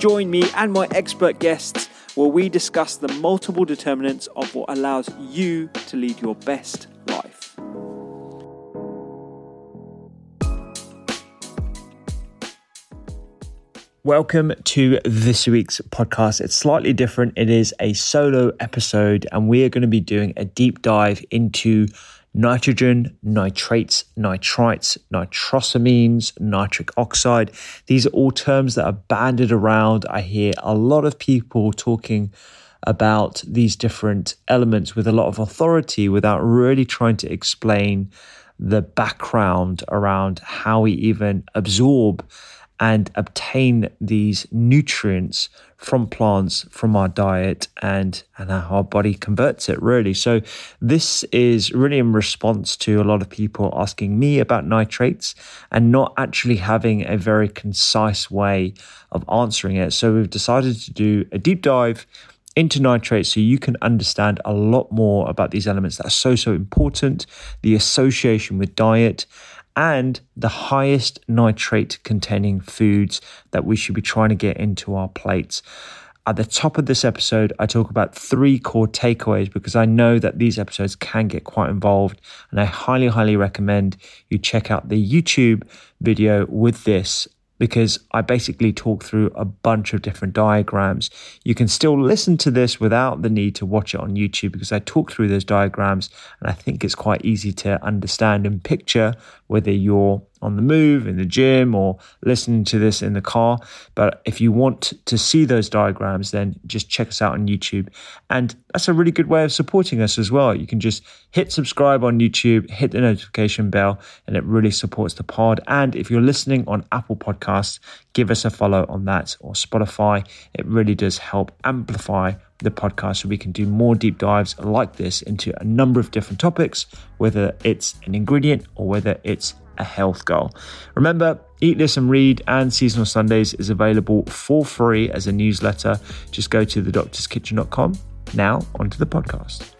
Join me and my expert guests where we discuss the multiple determinants of what allows you to lead your best life. Welcome to this week's podcast. It's slightly different. It is a solo episode, and we are going to be doing a deep dive into nitrogen, nitrates, nitrites, nitrosamines, nitric oxide. These are all terms that are banded around. I hear a lot of people talking about these different elements with a lot of authority without really trying to explain the background around how we even absorb and obtain these nutrients from plants from our diet and and how our body converts it really. So this is really in response to a lot of people asking me about nitrates and not actually having a very concise way of answering it. So we've decided to do a deep dive into nitrates so you can understand a lot more about these elements that are so so important the association with diet and the highest nitrate containing foods that we should be trying to get into our plates. At the top of this episode, I talk about three core takeaways because I know that these episodes can get quite involved. And I highly, highly recommend you check out the YouTube video with this because I basically talk through a bunch of different diagrams. You can still listen to this without the need to watch it on YouTube because I talk through those diagrams and I think it's quite easy to understand and picture whether you're on the move, in the gym, or listening to this in the car. But if you want to see those diagrams, then just check us out on YouTube. And that's a really good way of supporting us as well. You can just hit subscribe on YouTube, hit the notification bell, and it really supports the pod. And if you're listening on Apple Podcasts, give us a follow on that or Spotify. It really does help amplify the podcast so we can do more deep dives like this into a number of different topics, whether it's an ingredient or whether it's a health goal. Remember, Eat, Listen, Read and Seasonal Sundays is available for free as a newsletter. Just go to thedoctorskitchen.com. Now, onto the podcast.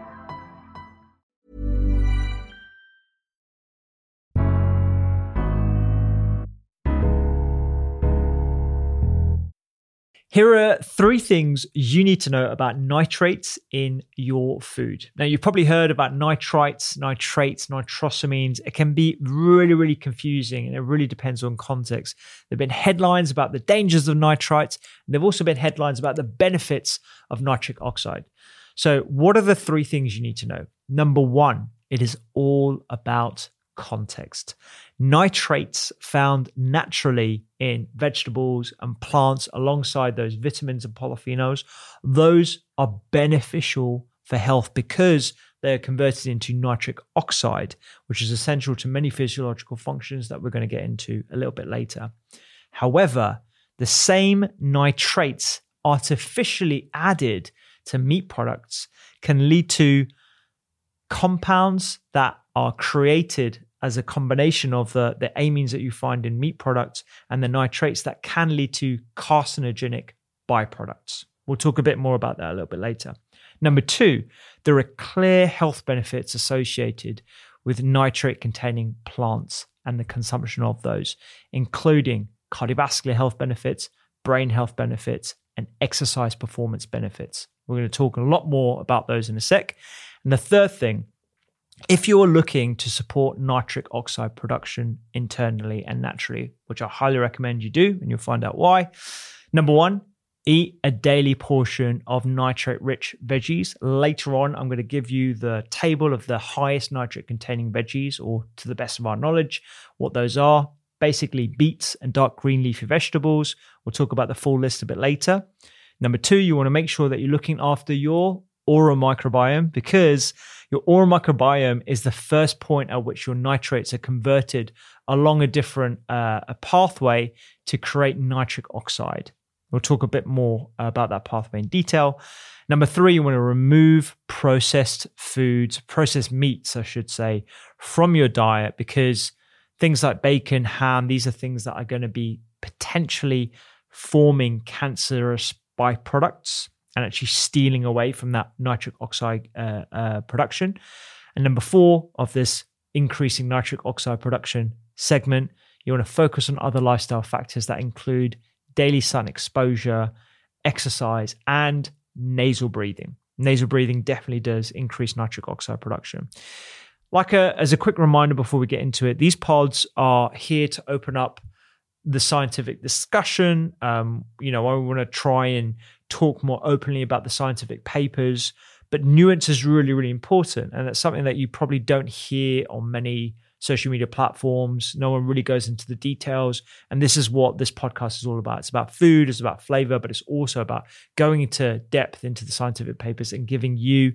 Here are three things you need to know about nitrates in your food. Now, you've probably heard about nitrites, nitrates, nitrosamines. It can be really, really confusing and it really depends on context. There have been headlines about the dangers of nitrites, and there have also been headlines about the benefits of nitric oxide. So, what are the three things you need to know? Number one, it is all about context. Nitrates found naturally in vegetables and plants alongside those vitamins and polyphenols, those are beneficial for health because they're converted into nitric oxide, which is essential to many physiological functions that we're going to get into a little bit later. However, the same nitrates artificially added to meat products can lead to compounds that are created as a combination of the, the amines that you find in meat products and the nitrates that can lead to carcinogenic byproducts. We'll talk a bit more about that a little bit later. Number two, there are clear health benefits associated with nitrate containing plants and the consumption of those, including cardiovascular health benefits, brain health benefits, and exercise performance benefits. We're going to talk a lot more about those in a sec. And the third thing, if you're looking to support nitric oxide production internally and naturally, which I highly recommend you do, and you'll find out why. Number one, eat a daily portion of nitrate rich veggies. Later on, I'm going to give you the table of the highest nitrate containing veggies, or to the best of our knowledge, what those are. Basically, beets and dark green leafy vegetables. We'll talk about the full list a bit later. Number two, you want to make sure that you're looking after your oral microbiome because your oral microbiome is the first point at which your nitrates are converted along a different uh, a pathway to create nitric oxide. We'll talk a bit more about that pathway in detail. Number three, you want to remove processed foods, processed meats, I should say, from your diet because things like bacon, ham, these are things that are going to be potentially forming cancerous byproducts and actually stealing away from that nitric oxide uh, uh, production. And number four of this increasing nitric oxide production segment, you want to focus on other lifestyle factors that include daily sun exposure, exercise, and nasal breathing. Nasal breathing definitely does increase nitric oxide production. Like a, as a quick reminder before we get into it, these pods are here to open up the scientific discussion. Um, you know, I want to try and talk more openly about the scientific papers, but nuance is really, really important. And that's something that you probably don't hear on many social media platforms. No one really goes into the details. And this is what this podcast is all about. It's about food, it's about flavor, but it's also about going into depth into the scientific papers and giving you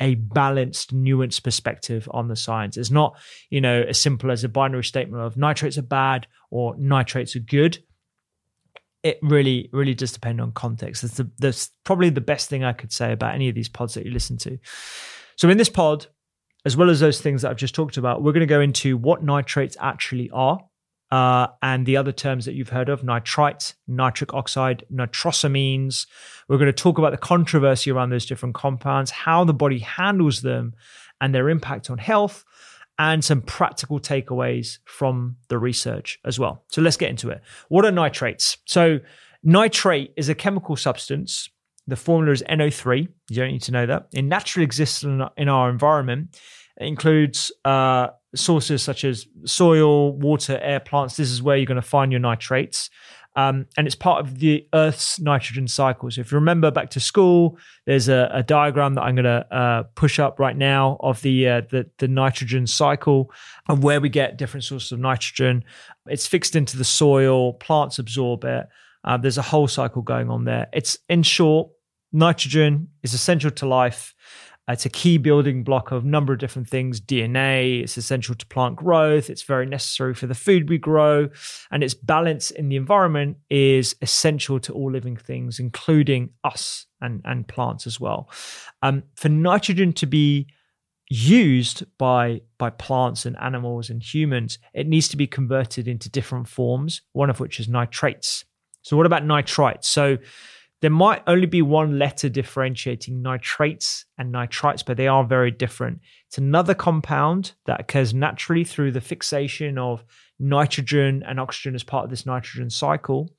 a balanced, nuanced perspective on the science. It's not, you know, as simple as a binary statement of nitrates are bad or nitrates are good. It really, really does depend on context. That's, the, that's probably the best thing I could say about any of these pods that you listen to. So, in this pod, as well as those things that I've just talked about, we're going to go into what nitrates actually are uh, and the other terms that you've heard of nitrites, nitric oxide, nitrosamines. We're going to talk about the controversy around those different compounds, how the body handles them, and their impact on health, and some practical takeaways from the research as well. So let's get into it. What are nitrates? So, nitrate is a chemical substance the formula is NO3. You don't need to know that. It naturally exists in, our environment. It includes uh, sources such as soil, water, air, plants. This is where you're going to find your nitrates. Um, and it's part of the Earth's nitrogen cycle. So if you remember back to school, there's a, a diagram that I'm going to uh, push up right now of the, uh, the, the nitrogen cycle and where we get different sources of nitrogen. It's fixed into the soil. Plants absorb it. Uh, there's a whole cycle going on there. It's in short, Nitrogen is essential to life. It's a key building block of a number of different things. DNA, it's essential to plant growth. It's very necessary for the food we grow. And its balance in the environment is essential to all living things, including us and, and plants as well. Um, for nitrogen to be used by, by plants and animals and humans, it needs to be converted into different forms, one of which is nitrates. So, what about nitrites? So, there might only be one letter differentiating nitrates and nitrites, but they are very different. It's another compound that occurs naturally through the fixation of nitrogen and oxygen as part of this nitrogen cycle.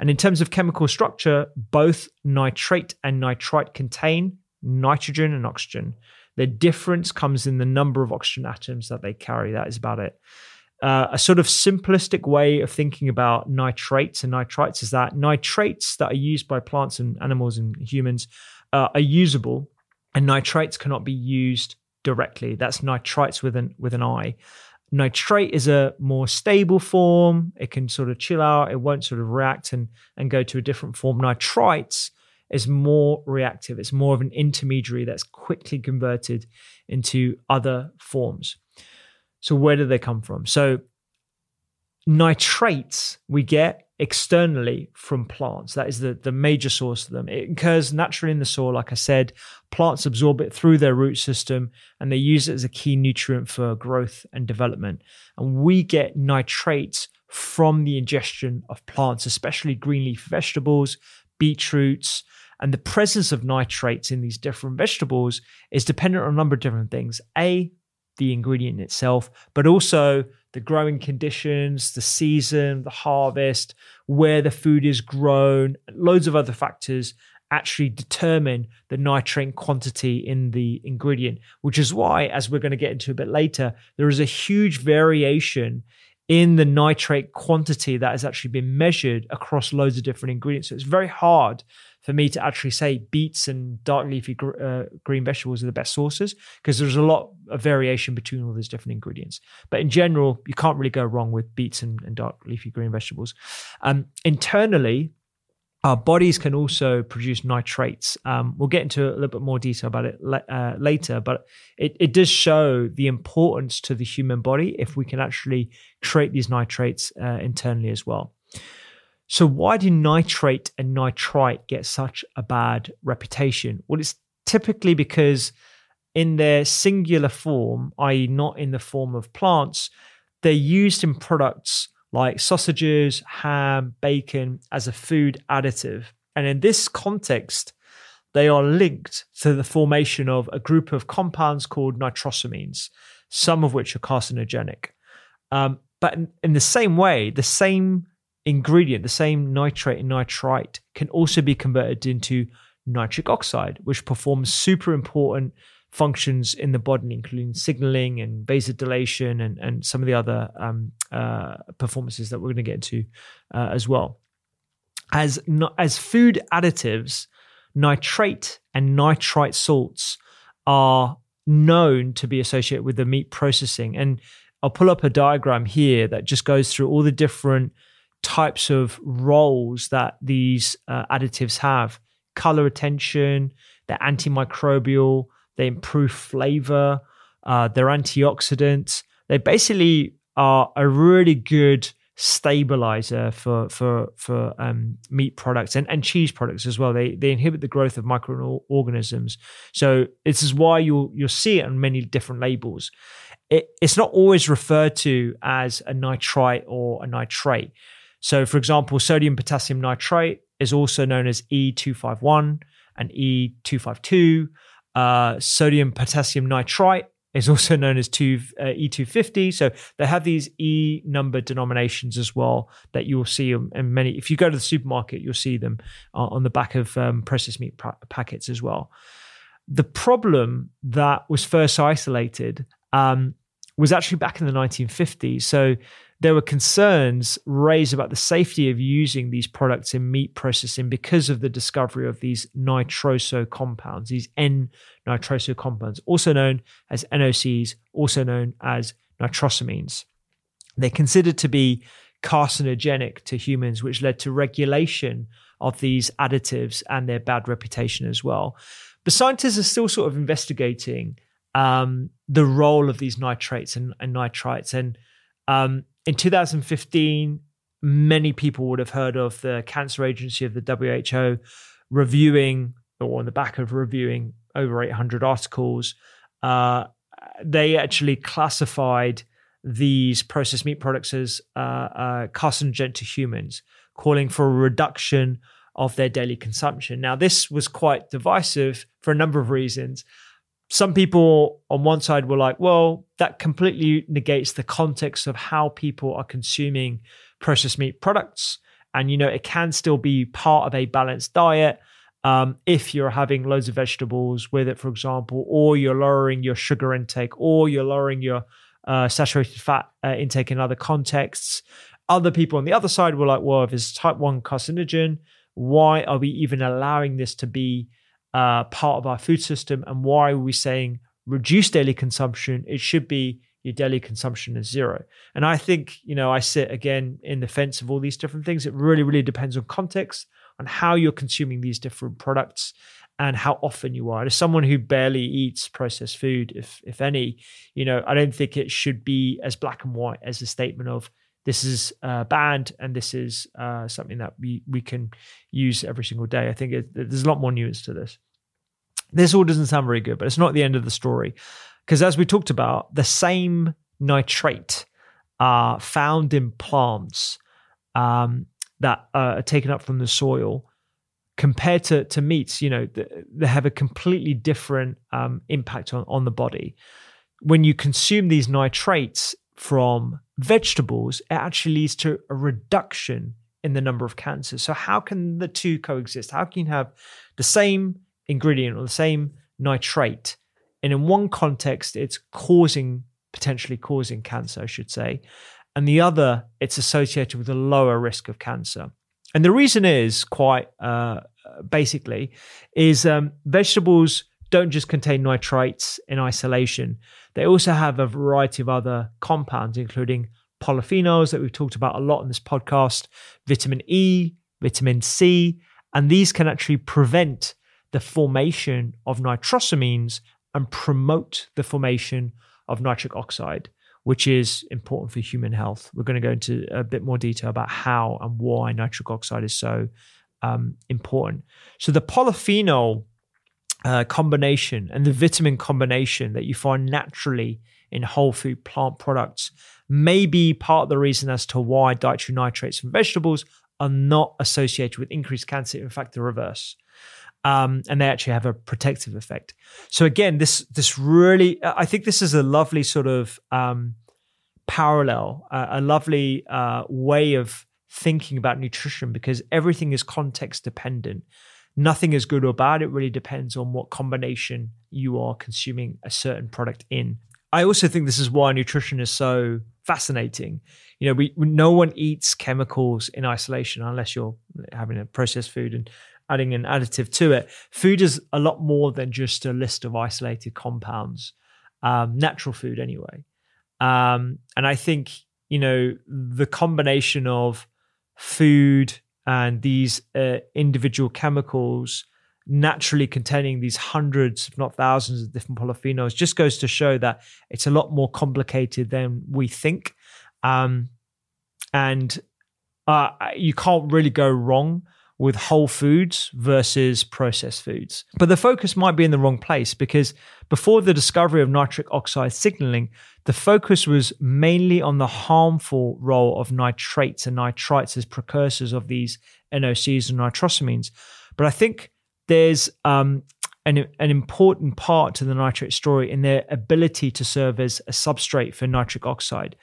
And in terms of chemical structure, both nitrate and nitrite contain nitrogen and oxygen. The difference comes in the number of oxygen atoms that they carry. That is about it uh, a sort of simplistic way of thinking about nitrates and nitrites is that nitrates that are used by plants and animals and humans uh, are usable, and nitrites cannot be used directly. That's nitrites with an with an I. Nitrate is a more stable form. It can sort of chill out. It won't sort of react and, and go to a different form. Nitrites is more reactive. It's more of an intermediary that's quickly converted into other forms. So, where do they come from? So, nitrates we get externally from plants. That is the, the major source of them. It occurs naturally in the soil, like I said. Plants absorb it through their root system and they use it as a key nutrient for growth and development. And we get nitrates from the ingestion of plants, especially green leaf vegetables, beetroots. And the presence of nitrates in these different vegetables is dependent on a number of different things. A, the ingredient itself, but also the growing conditions, the season, the harvest, where the food is grown, loads of other factors actually determine the nitrate quantity in the ingredient, which is why, as we're going to get into a bit later, there is a huge variation in the nitrate quantity that has actually been measured across loads of different ingredients. So it's very hard for me to actually say beets and dark leafy uh, green vegetables are the best sources because there's a lot of variation between all those different ingredients. But in general, you can't really go wrong with beets and, and dark leafy green vegetables. Um, internally, our bodies can also produce nitrates. Um, we'll get into a little bit more detail about it le- uh, later, but it, it does show the importance to the human body if we can actually create these nitrates uh, internally as well. So, why do nitrate and nitrite get such a bad reputation? Well, it's typically because in their singular form, i.e., not in the form of plants, they're used in products like sausages, ham, bacon as a food additive. And in this context, they are linked to the formation of a group of compounds called nitrosamines, some of which are carcinogenic. Um, but in, in, the same way, the same ingredient, the same nitrate and nitrite, can also be converted into nitric oxide, which performs super important functions in the body, including signaling and vasodilation and, and some of the other um, uh, performances that we're going to get into uh, as well. As, as food additives, nitrate and nitrite salts are known to be associated with the meat processing. And I'll pull up a diagram here that just goes through all the different types of roles that these uh, additives have color retention, they're antimicrobial, they improve flavor, uh, they're antioxidants. They basically are a really good stabilizer for for for um, meat products and, and cheese products as well. They they inhibit the growth of microorganisms. So this is why you'll you'll see it on many different labels. It, it's not always referred to as a nitrite or a nitrate. So, for example, sodium potassium nitrate is also known as E251 and E252. Uh, sodium potassium nitrite is also known as two, uh, E250. So they have these E number denominations as well that you'll see in many. If you go to the supermarket, you'll see them uh, on the back of um, processed meat packets as well. The problem that was first isolated um, was actually back in the 1950s. So there were concerns raised about the safety of using these products in meat processing because of the discovery of these nitroso compounds, these N nitroso compounds, also known as NOCs, also known as nitrosamines. They're considered to be carcinogenic to humans, which led to regulation of these additives and their bad reputation as well. But scientists are still sort of investigating um, the role of these nitrates and, and nitrites. And um, in 2015, many people would have heard of the Cancer Agency of the WHO reviewing, or on the back of reviewing over 800 articles. Uh, they actually classified these processed meat products as uh, uh, carcinogenic to humans, calling for a reduction of their daily consumption. Now, this was quite divisive for a number of reasons some people on one side were like, well, that completely negates the context of how people are consuming processed meat products. And, you know, it can still be part of a balanced diet um, if you're having loads of vegetables with it, for example, or you're lowering your sugar intake, or you're lowering your uh, saturated fat uh, intake in other contexts. Other people on the other side were like, well, if it's type 1 carcinogen, why are we even allowing this to be uh, part of our food system and why are we saying reduce daily consumption? It should be your daily consumption is zero. And I think, you know, I sit again in the fence of all these different things. It really, really depends on context, on how you're consuming these different products and how often you are. As someone who barely eats processed food, if if any, you know, I don't think it should be as black and white as a statement of this is uh, banned and this is uh, something that we we can use every single day. I think it, there's a lot more nuance to this. This all doesn't sound very good, but it's not the end of the story. Because as we talked about, the same nitrate are found in plants um, that are taken up from the soil compared to, to meats, you know, they have a completely different um, impact on, on the body. When you consume these nitrates from vegetables, it actually leads to a reduction in the number of cancers. So, how can the two coexist? How can you have the same ingredient or the same nitrate. And in one context, it's causing, potentially causing cancer, I should say. And the other, it's associated with a lower risk of cancer. And the reason is quite uh, basically is um, vegetables don't just contain nitrates in isolation. They also have a variety of other compounds, including polyphenols that we've talked about a lot in this podcast, vitamin E, vitamin C, and these can actually prevent the formation of nitrosamines and promote the formation of nitric oxide, which is important for human health. We're going to go into a bit more detail about how and why nitric oxide is so um, important. So, the polyphenol uh, combination and the vitamin combination that you find naturally in whole food plant products may be part of the reason as to why dietary nitrates from vegetables are not associated with increased cancer. In fact, the reverse um, and they actually have a protective effect. So again, this this really, I think this is a lovely sort of um, parallel, uh, a lovely uh, way of thinking about nutrition because everything is context dependent. Nothing is good or bad. It really depends on what combination you are consuming a certain product in. I also think this is why nutrition is so fascinating. You know, we no one eats chemicals in isolation unless you're having a processed food and adding an additive to it. Food is a lot more than just a list of isolated compounds, um, natural food anyway. Um, and I think, you know, the combination of food and these uh, individual chemicals naturally containing these hundreds, if not thousands, of different polyphenols just goes to show that it's a lot more complicated than we think. Um, and uh, you can't really go wrong with whole foods versus processed foods. But the focus might be in the wrong place because before the discovery of nitric oxide signaling, the focus was mainly on the harmful role of nitrates and nitrites as precursors of these NOCs and nitrosamines. But I think there's um, an, an important part to the nitrate story in their ability to serve as a substrate for nitric oxide.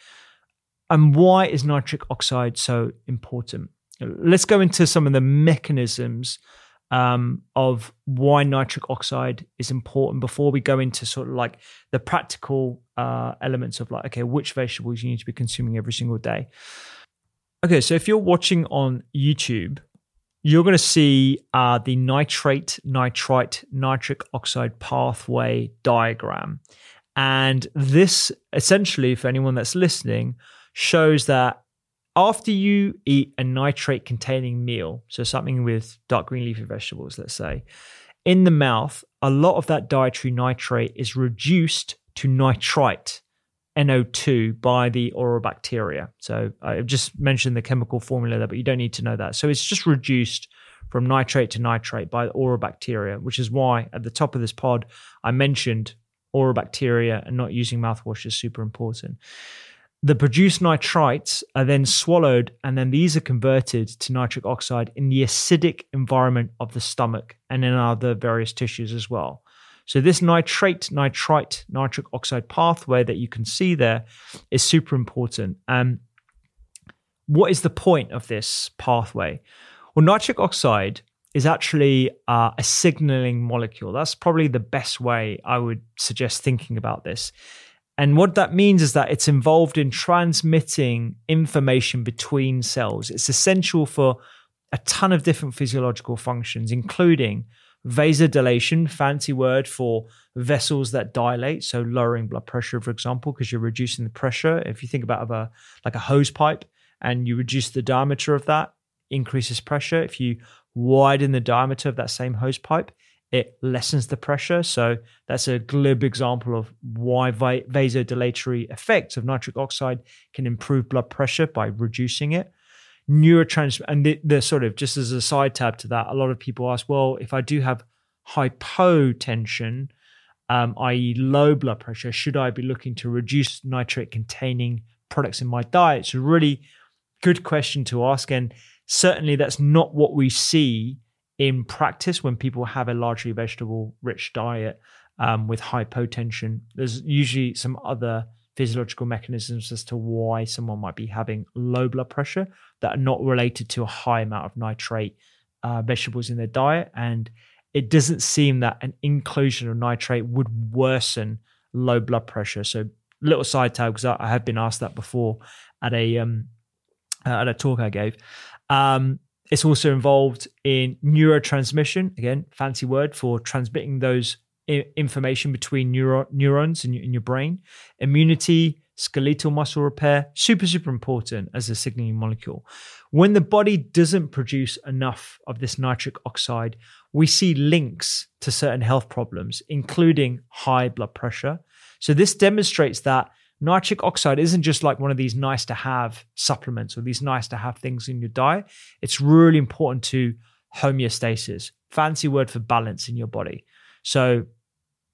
And why is nitric oxide so important? Let's go into some of the mechanisms um, of why nitric oxide is important before we go into sort of like the practical uh, elements of like, okay, which vegetables you need to be consuming every single day. Okay, so if you're watching on YouTube, you're going to see uh, the nitrate, nitrite, nitric oxide pathway diagram. And this essentially, for anyone that's listening, shows that after you eat a nitrate containing meal, so something with dark green leafy vegetables, let's say, in the mouth, a lot of that dietary nitrate is reduced to nitrite, NO2, by the oral bacteria. So I've just mentioned the chemical formula there, but you don't need to know that. So it's just reduced from nitrate to nitrite by the oral bacteria, which is why at the top of this pod, I mentioned oral bacteria and not using mouthwash is super important. The produced nitrites are then swallowed, and then these are converted to nitric oxide in the acidic environment of the stomach and in other various tissues as well. So, this nitrate, nitrite, nitric oxide pathway that you can see there is super important. Um, what is the point of this pathway? Well, nitric oxide is actually uh, a signaling molecule. That's probably the best way I would suggest thinking about this. And what that means is that it's involved in transmitting information between cells. It's essential for a ton of different physiological functions, including Vasodilation, fancy word for vessels that dilate, so lowering blood pressure, for example, because you're reducing the pressure. If you think about a like a hose pipe and you reduce the diameter of that, increases pressure. If you widen the diameter of that same hose pipe, it lessens the pressure. So that's a glib example of why vasodilatory effects of nitric oxide can improve blood pressure by reducing it. Neurotransmitter, and the, the sort of just as a side tab to that, a lot of people ask, well, if I do have hypotension, um, i.e., low blood pressure, should I be looking to reduce nitrate containing products in my diet? It's a really good question to ask. And certainly that's not what we see in practice when people have a largely vegetable rich diet um, with hypotension. There's usually some other physiological mechanisms as to why someone might be having low blood pressure that are not related to a high amount of nitrate uh, vegetables in their diet. And it doesn't seem that an inclusion of nitrate would worsen low blood pressure. So, little side tab because I, I have been asked that before at a um, uh, at a talk I gave. Um, it's also involved in neurotransmission, again, fancy word for transmitting those I- information between neuro- neurons in, in your brain. Immunity, skeletal muscle repair, super, super important as a signaling molecule. When the body doesn't produce enough of this nitric oxide, we see links to certain health problems, including high blood pressure. So, this demonstrates that nitric oxide isn't just like one of these nice to have supplements or these nice to have things in your diet. It's really important to homeostasis, fancy word for balance in your body. So,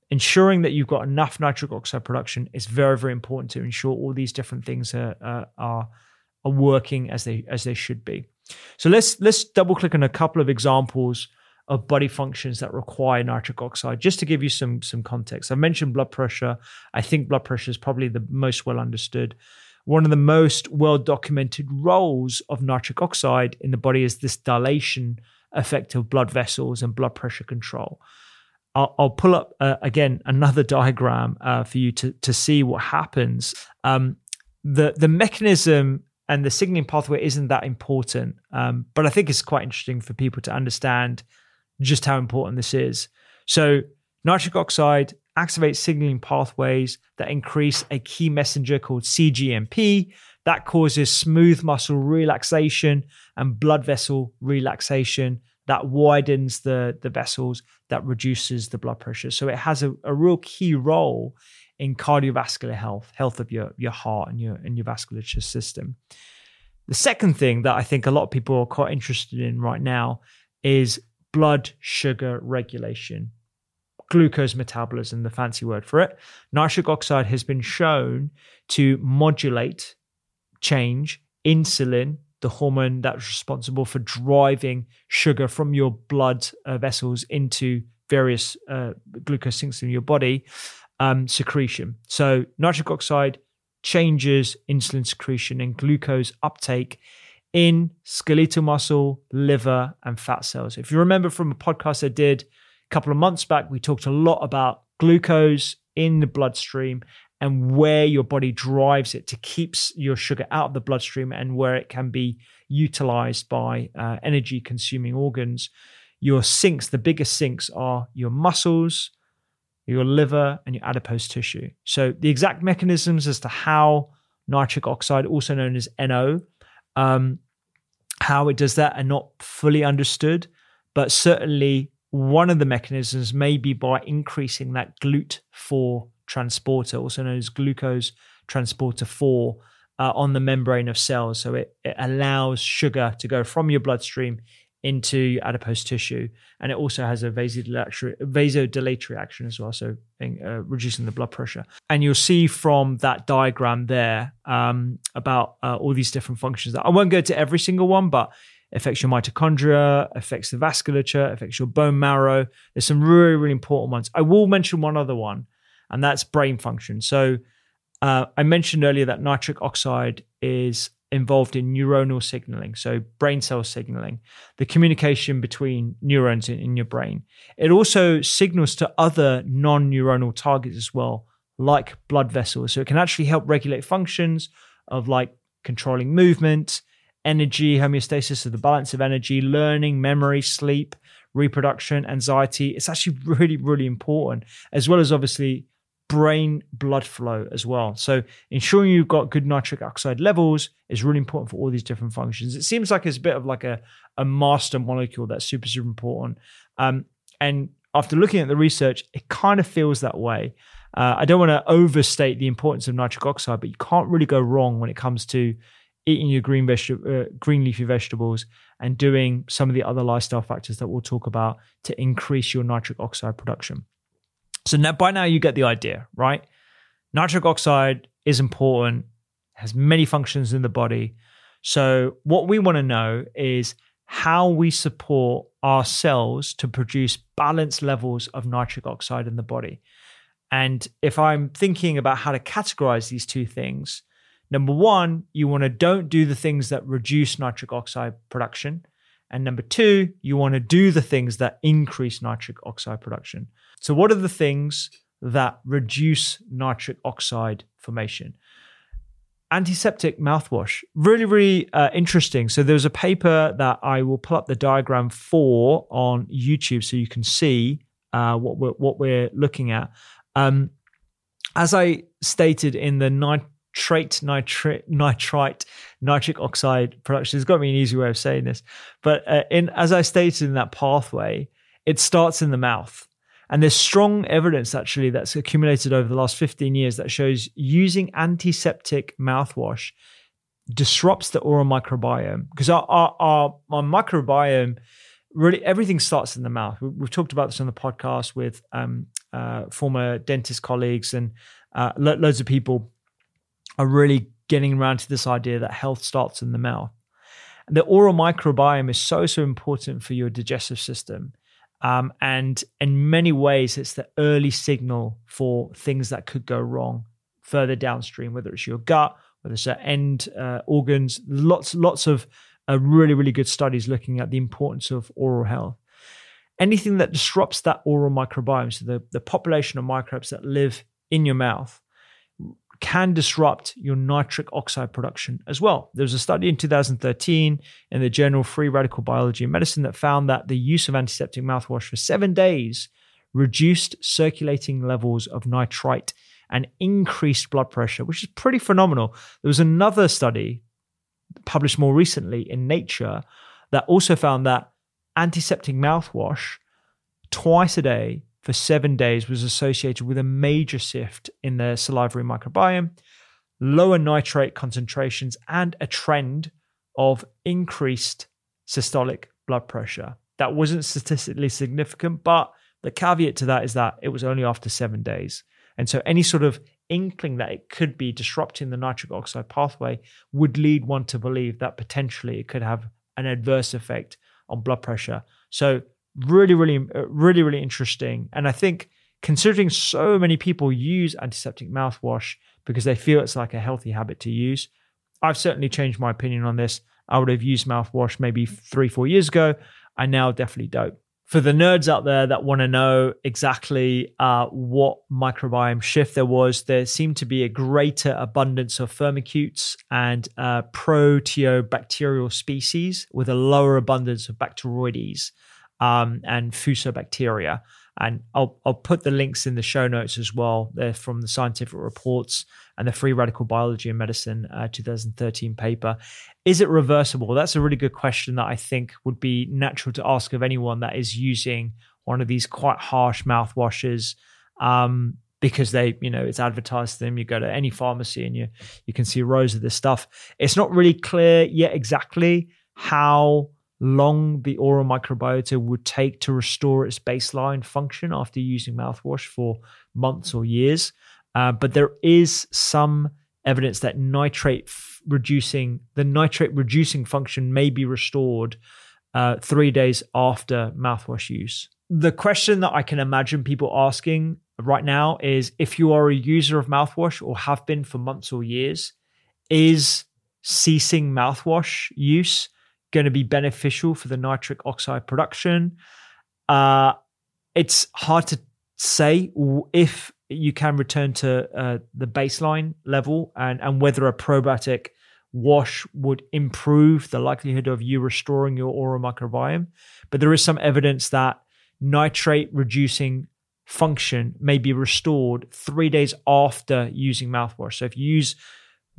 ensuring that you've got enough nitric oxide production is very, very important to ensure all these different things are, uh, are, are working as they as they should be. So let's let's double click on a couple of examples of body functions that require nitric oxide. Just to give you some some context, I mentioned blood pressure. I think blood pressure is probably the most well understood. One of the most well documented roles of nitric oxide in the body is this dilation effect of blood vessels and blood pressure control. I'll, I'll pull up uh, again another diagram uh, for you to to see what happens. Um, the the mechanism and the signaling pathway isn't that important, um, but I think it's quite interesting for people to understand just how important this is. So, nitric oxide activates signaling pathways that increase a key messenger called CGMP that causes smooth muscle relaxation and blood vessel relaxation that widens the, the vessels that reduces the blood pressure. So it has a, a real key role in cardiovascular health, health of your, your heart and your and your vasculature system. The second thing that I think a lot of people are quite interested in right now is blood sugar regulation, glucose metabolism, the fancy word for it. Nitric oxide has been shown to modulate change insulin, the hormone that's responsible for driving sugar from your blood uh, vessels into various uh, glucose sinks in your body, um, secretion. So, nitric oxide changes insulin secretion and glucose uptake in skeletal muscle, liver, and fat cells. If you remember from a podcast I did a couple of months back, we talked a lot about glucose in the bloodstream and where your body drives it to keep your sugar out of the bloodstream and where it can be utilized by uh, energy consuming organs. Your sinks, the biggest sinks are your muscles, your liver, and your adipose tissue. So, the exact mechanisms as to how nitric oxide, also known as NO, um, how it does that are not fully understood, but certainly one of the mechanisms may be by increasing that GLUT4 transporter, also known as glucose transporter 4, uh, on the membrane of cells. So it, it allows sugar to go from your bloodstream into adipose tissue. And it also has a vasodilatory, action as well, so uh, reducing the blood pressure. And you'll see from that diagram there um, about uh, all these different functions. I won't go to every single one, but affects your mitochondria, affects the vasculature, affects your bone marrow. There's some really, really important ones. I will mention one other one, and that's brain function. So uh, I mentioned earlier that nitric oxide is involved in neuronal signaling, so brain cell signaling, the communication between neurons in, in your brain. It also signals to other non neuronal targets as well, like blood vessels. So it can actually help regulate functions of like controlling movement, energy, homeostasis of the balance of energy, learning, memory, sleep, reproduction, anxiety. It's actually really, really important, as well as obviously brain blood flow as well. So ensuring you've got good nitric oxide levels is really important for all these different functions. It seems like it's a bit of like a, a master molecule that's super, super important. Um, and after looking at the research, it kind of feels that way. Uh, I don't want to overstate the importance of nitric oxide, but you can't really go wrong when it comes to eating your green uh, green leafy vegetables and doing some of the other lifestyle factors that we'll talk about to increase your nitric oxide production. So now by now you get the idea, right? Nitric oxide is important, has many functions in the body. So what we want to know is how we support our cells to produce balanced levels of nitric oxide in the body. And if I'm thinking about how to categorize these two things, number one, you want to don't do the things that reduce nitric oxide production. And number two, you want to do the things that increase nitric oxide production. So, what are the things that reduce nitric oxide formation? Antiseptic mouthwash. Really, really uh, interesting. So, there's a paper that I will pull up the diagram for on YouTube so you can see uh, what, we're, what we're looking at. Um, as I stated in the nitrate, nitrite, nitric oxide production, it's got to be an easy way of saying this, but uh, in as I stated in that pathway, it starts in the mouth. And there's strong evidence actually that's accumulated over the last 15 years that shows using antiseptic mouthwash disrupts the oral microbiome because our, our, our, our microbiome really everything starts in the mouth. We've talked about this on the podcast with um, uh, former dentist colleagues, and uh, lo- loads of people are really getting around to this idea that health starts in the mouth. And the oral microbiome is so so important for your digestive system. Um, and in many ways, it's the early signal for things that could go wrong further downstream, whether it's your gut, whether it's end uh, organs. Lots, lots of uh, really, really good studies looking at the importance of oral health. Anything that disrupts that oral microbiome, so the, the population of microbes that live in your mouth, can disrupt your nitric oxide production as well. There was a study in 2013 in the journal Free Radical Biology and Medicine that found that the use of antiseptic mouthwash for seven days reduced circulating levels of nitrite and increased blood pressure, which is pretty phenomenal. There was another study published more recently in Nature that also found that antiseptic mouthwash twice a day for seven days was associated with a major shift in the salivary microbiome, lower nitrate concentrations, and a trend of increased systolic blood pressure. That wasn't statistically significant, but the caveat to that is that it was only after seven days. And so any sort of inkling that it could be disrupting the nitric oxide pathway would lead one to believe that potentially it could have an adverse effect on blood pressure. So really, really, uh, really, really interesting. And I think considering so many people use antiseptic mouthwash because they feel it's like a healthy habit to use, I've certainly changed my opinion on this. I would have used mouthwash maybe three, four years ago. I now definitely don't for the nerds out there that want to know exactly uh, what microbiome shift there was, there seemed to be a greater abundance of firmicutes and uh, proteobacterial species with a lower abundance of Bacteroides um, and Fusobacteria. And I'll, I'll put the links in the show notes as well. They're from the scientific reports and the Free Radical Biology and Medicine uh, 2013 paper. Is it reversible? That's a really good question that I think would be natural to ask of anyone that is using one of these quite harsh mouthwashes. Um, because they, you know, it's advertised to them. You go to any pharmacy and you you can see rows of this stuff. It's not really clear yet exactly how long the oral microbiota would take to restore its baseline function after using mouthwash for months or years. Uh, but there is some evidence that nitrate f- reducing the nitrate reducing function may be restored uh, three days after mouthwash use. The question that I can imagine people asking right now is if you are a user of mouthwash or have been for months or years, is ceasing mouthwash use going to be beneficial for the nitric oxide production. Uh, it's hard to say if you can return to uh, the baseline level and, and whether a probiotic wash would improve the likelihood of you restoring your oral microbiome. But there is some evidence that nitrate reducing function may be restored three days after using mouthwash. So if you use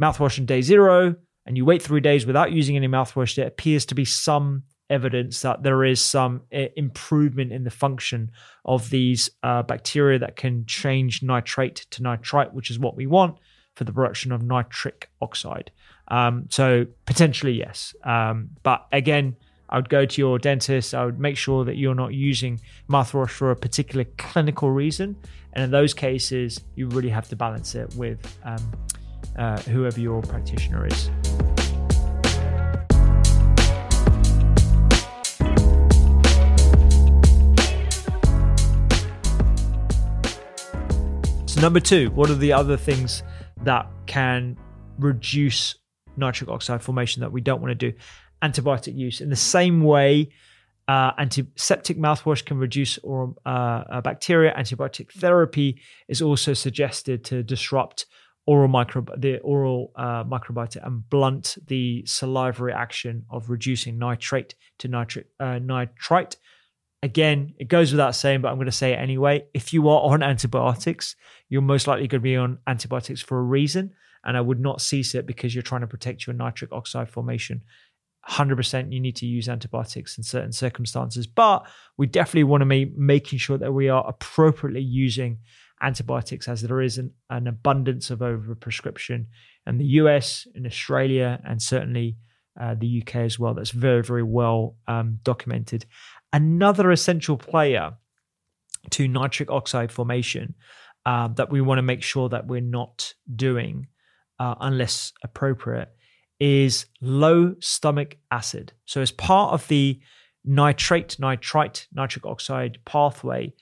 mouthwash on day zero and you wait three days without using any mouthwash, there appears to be some evidence that there is some uh, improvement in the function of these uh, bacteria that can change nitrate to nitrite, which is what we want for the production of nitric oxide. Um, so potentially yes, um, but again, I would go to your dentist. I would make sure that you're not using mouthwash for a particular clinical reason, and in those cases, you really have to balance it with um, uh, whoever your practitioner is. So, number two, what are the other things that can reduce nitric oxide formation that we don't want to do? Antibiotic use. In the same way, uh, antiseptic mouthwash can reduce or uh, bacteria. Antibiotic therapy is also suggested to disrupt oral micro the oral uh, microbiota and blunt the salivary action of reducing nitrate to nitrate uh, nitrite Again, it goes without saying, but I'm going to say it anyway. If you are on antibiotics, you're most likely going to be on antibiotics for a reason. And I would not cease it because you're trying to protect your nitric oxide formation. 100% you need to use antibiotics in certain circumstances, but we definitely want to be making sure that we are appropriately using antibiotics as there is an, an abundance of overprescription in the US, in Australia, and certainly uh, the UK as well. That's very, very well um, documented. Another essential player to nitric oxide formation uh, that we want to make sure that we're not doing uh, unless appropriate is low stomach acid. So, as part of the nitrate, nitrite, nitric oxide pathway,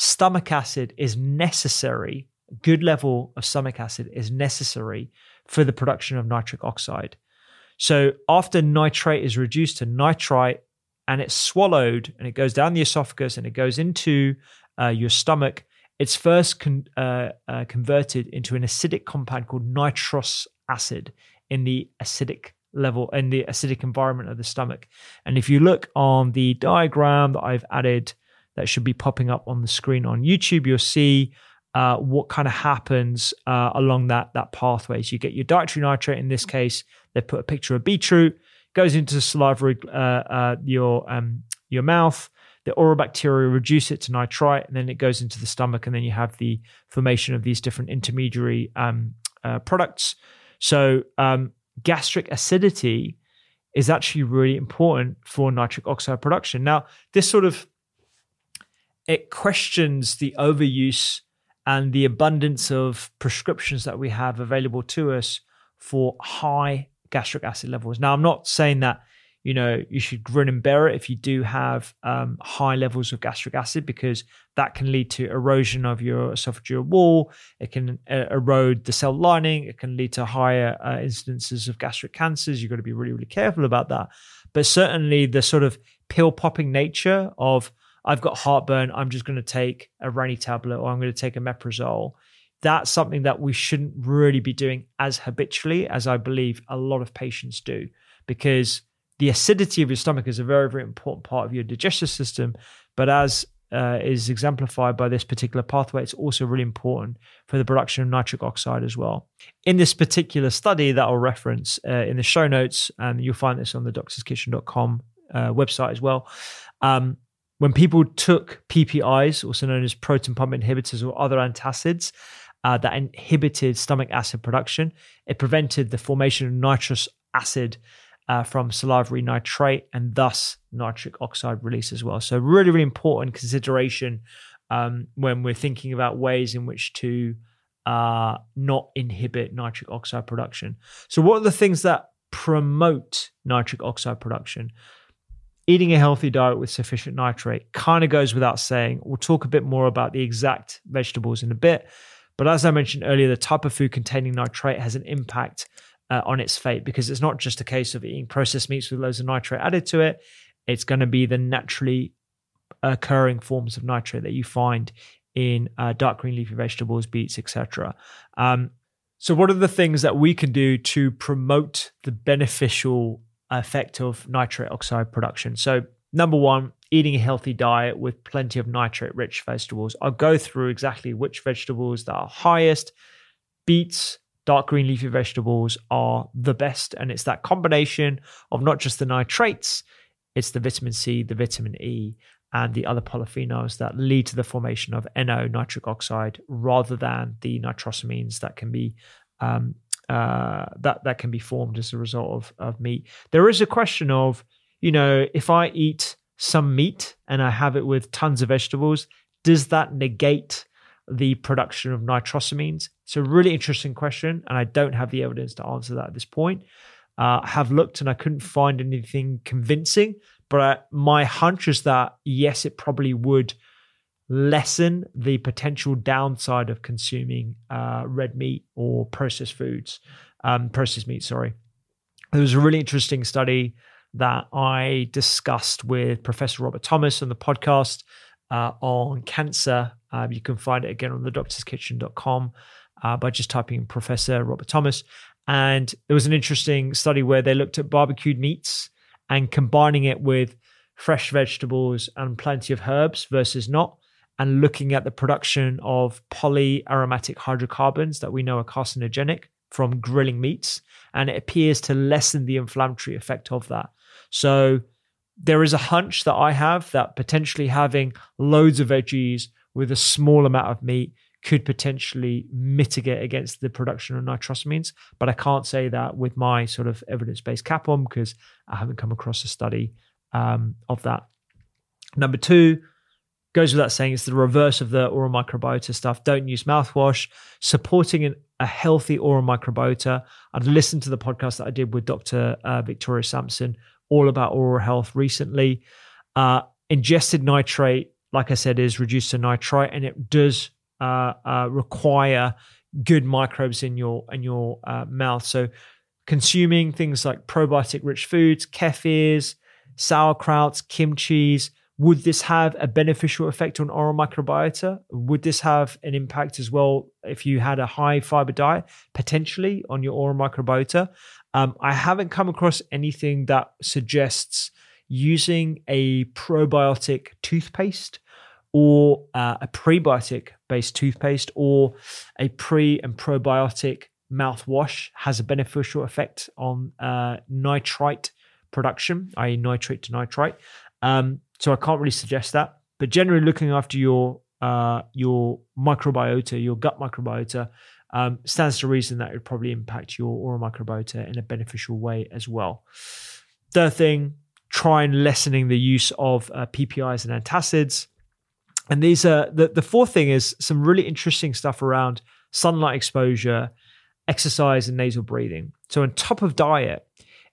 stomach acid is necessary. Good level of stomach acid is necessary for the production of nitric oxide. So, after nitrate is reduced to nitrite, and it's swallowed and it goes down the esophagus and it goes into uh, your stomach, it's first con- uh, uh, converted into an acidic compound called nitrous acid in the acidic level in the acidic environment of the stomach. And if you look on the diagram that I've added that should be popping up on the screen on YouTube, you'll see uh, what kind of happens uh, along that that pathway. So you get your dietary nitrate. In this case, they put a picture of beetroot goes into salivary, uh, uh, your um, your mouth. The oral bacteria reduce it to nitrite, and then it goes into the stomach, and then you have the formation of these different intermediary um, uh, products. So um, gastric acidity is actually really important for nitric oxide production. Now, this sort of it questions the overuse and the abundance of prescriptions that we have available to us for high gastric acid levels. Now, I'm not saying that you know you should grin and bear it if you do have um, high levels of gastric acid because that can lead to erosion of your esophageal wall. It can uh, erode the cell lining. It can lead to higher uh, incidences of gastric cancers. You've got to be really really careful about that. But certainly the sort of pill popping nature of i've got heartburn i'm just going to take a Rani tablet or i'm going to take omeprazole that's something that we shouldn't really be doing as habitually as I believe a lot of patients do, because the acidity of your stomach is a very, very important part of your digestive system. But as uh, is exemplified by this particular pathway, it's also really important for the production of nitric oxide as well. In this particular study that I'll reference uh, in the show notes, and you'll find this on the doctorskitchen.com uh, website as well. Um, when people took PPIs, also known as proton pump inhibitors or other antacids, uh, that inhibited stomach acid production. It prevented the formation of nitrous acid uh, from salivary nitrate and thus nitric oxide release as well. So, really, really important consideration um, when we're thinking about ways in which to uh, not inhibit nitric oxide production. So, what are the things that promote nitric oxide production? Eating a healthy diet with sufficient nitrate kind of goes without saying. We'll talk a bit more about the exact vegetables in a bit. But as I mentioned earlier, the type of food containing nitrate has an impact uh, on its fate because it's not just a case of eating processed meats with loads of nitrate added to it. It's going to be the naturally occurring forms of nitrate that you find in uh, dark green leafy vegetables, beets, etc. Um, So, what are the things that we can do to promote the beneficial effect of nitrate oxide production? So, number one, eating a healthy diet with plenty of nitrate rich vegetables. I'll go through exactly which vegetables that are highest. Beets, dark green leafy vegetables are the best. And it's that combination of not just the nitrates, it's the vitamin C, the vitamin E, and the other polyphenols that lead to the formation of NO, nitric oxide, rather than the nitrosamines that can be um, uh, that that can be formed as a result of of meat. There is a question of, you know, if I eat some meat and I have it with tons of vegetables, does that negate the production of nitrosamines? It's a really interesting question, and I don't have the evidence to answer that at this point. Uh, I have looked and I couldn't find anything convincing, but I, my hunch is that yes, it probably would lessen the potential downside of consuming uh, red meat or processed foods, um, processed meat. Sorry, there was a really interesting study that I discussed with Professor Robert Thomas on the podcast uh, on cancer. Um, you can find it again on the doctorskitchen.com uh, by just typing in Professor Robert Thomas. And it was an interesting study where they looked at barbecued meats and combining it with fresh vegetables and plenty of herbs versus not, and looking at the production of polyaromatic hydrocarbons that we know are carcinogenic from grilling meats. And it appears to lessen the inflammatory effect of that. So there is a hunch that I have that potentially having loads of veggies with a small amount of meat could potentially mitigate against the production of nitrosamines. But I can't say that with my sort of evidence based cap on because I haven't come across a study um, of that. Number two, goes without saying, it's the reverse of the oral microbiota stuff. Don't use mouthwash. Supporting an, a healthy oral microbiota. I've listened to the podcast that I did with Dr. Uh, Victoria Sampson all about oral health recently. Uh, ingested nitrate, like I said, is reduced to nitrite, and it does uh, uh, require good microbes in your in your uh, mouth. So, consuming things like probiotic-rich foods, kefirs, sauerkrauts, kimchi's. Would this have a beneficial effect on oral microbiota? Would this have an impact as well if you had a high fiber diet, potentially on your oral microbiota? Um, I haven't come across anything that suggests using a probiotic toothpaste or uh, a prebiotic based toothpaste or a pre and probiotic mouthwash has a beneficial effect on uh, nitrite production, i.e., nitrate to nitrite. Um, so I can't really suggest that. But generally, looking after your uh, your microbiota, your gut microbiota, um, stands to reason that it would probably impact your oral microbiota in a beneficial way as well. Third thing, try and lessening the use of uh, PPIs and antacids. And these are the, the fourth thing is some really interesting stuff around sunlight exposure, exercise, and nasal breathing. So, on top of diet,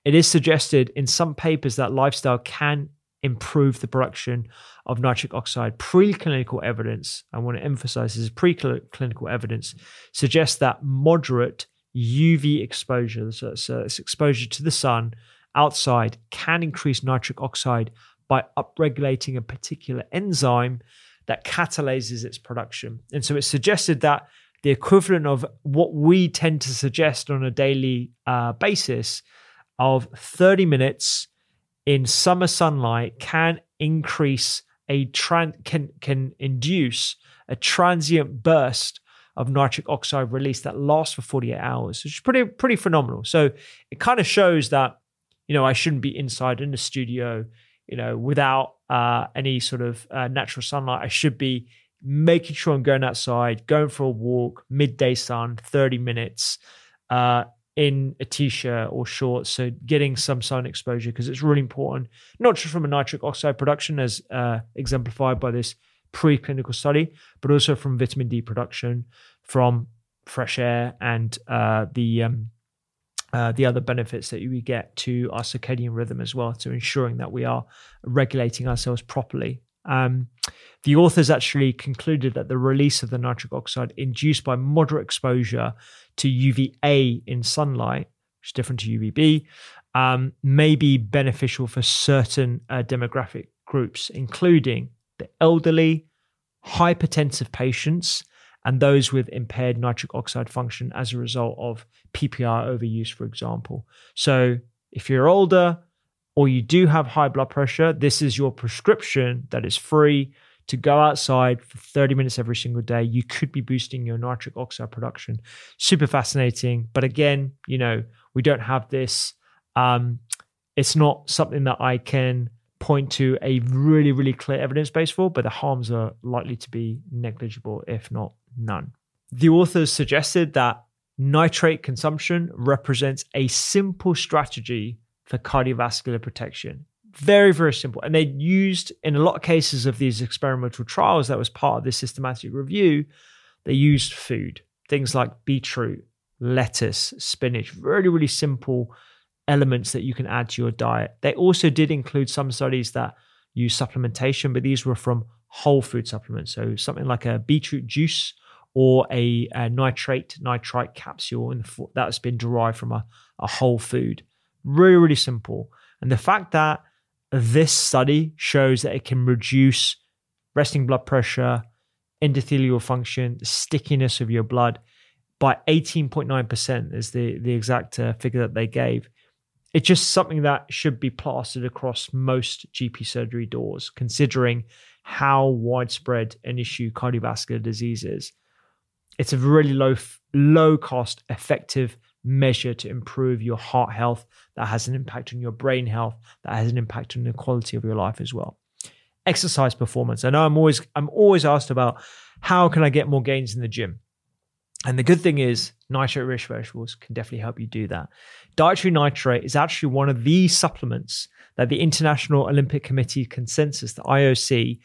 it is suggested in some papers that lifestyle can improve the production of nitric oxide. Preclinical evidence, I want to emphasize this is preclinical evidence, suggests that moderate UV exposure, so uh, exposure to the sun outside, can increase nitric oxide by upregulating a particular enzyme that catalyzes its production. And so it's suggested that the equivalent of what we tend to suggest on a daily uh, basis of 30 minutes in summer sunlight can increase a tran- can can induce a transient burst of nitric oxide release that lasts for 48 hours, which is pretty pretty phenomenal. So it kind of shows that you know I shouldn't be inside in the studio, you know, without uh, any sort of uh, natural sunlight. I should be making sure I'm going outside, going for a walk, midday sun, 30 minutes, uh, in a t-shirt or shorts so getting some sun exposure because it's really important not just from a nitric oxide production as uh, exemplified by this preclinical study but also from vitamin d production from fresh air and uh, the um, uh, the other benefits that we get to our circadian rhythm as well to ensuring that we are regulating ourselves properly um, the authors actually concluded that the release of the nitric oxide induced by moderate exposure to UVA in sunlight, which is different to UVB, um, may be beneficial for certain uh, demographic groups, including the elderly, hypertensive patients, and those with impaired nitric oxide function as a result of PPI overuse, for example. So if you're older or you do have high blood pressure, this is your prescription that is free to go outside for 30 minutes every single day. You could be boosting your nitric oxide production. Super fascinating. But again, you know, we don't have this. Um, it's not something that I can point to a really, really clear evidence base for, but the harms are likely to be negligible, if not none. The authors suggested that nitrate consumption represents a simple strategy for cardiovascular protection. Very, very simple. And they used, in a lot of cases of these experimental trials that was part of this systematic review, they used food, things like beetroot, lettuce, spinach, really, really simple elements that you can add to your diet. They also did include some studies that use supplementation, but these were from whole food supplements. So something like a beetroot juice or a, a nitrate, nitrite capsule that's been derived from a, a whole food. Really, really simple. And the fact that this study shows that it can reduce resting blood pressure, endothelial function, stickiness of your blood by 18.9% is the, the exact uh, figure that they gave it's just something that should be plastered across most GP surgery doors, considering how widespread an issue cardiovascular disease is. It's a really low, low cost, effective measure to improve your heart health that has an impact on your brain health, that has an impact on the quality of your life as well. Exercise performance. I know I'm always I'm always asked about how can I get more gains in the gym? And the good thing is, nitrate rich vegetables can definitely help you do that. Dietary nitrate is actually one of the supplements that the International Olympic Committee consensus, the IOC,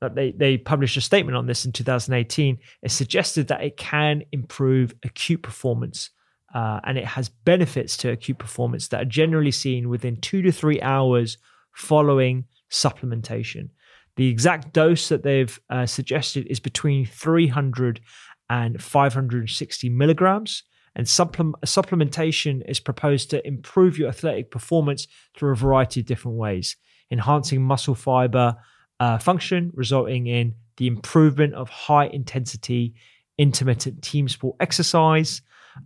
that they, they published a statement on this in 2018. It suggested that it can improve acute performance uh, and it has benefits to acute performance that are generally seen within two to three hours following supplementation. The exact dose that they've uh, suggested is between 300 and 560 milligrams. And supplementation is proposed to improve your athletic performance through a variety of different ways, enhancing muscle fiber uh, function, resulting in the improvement of high intensity intermittent team sport exercise,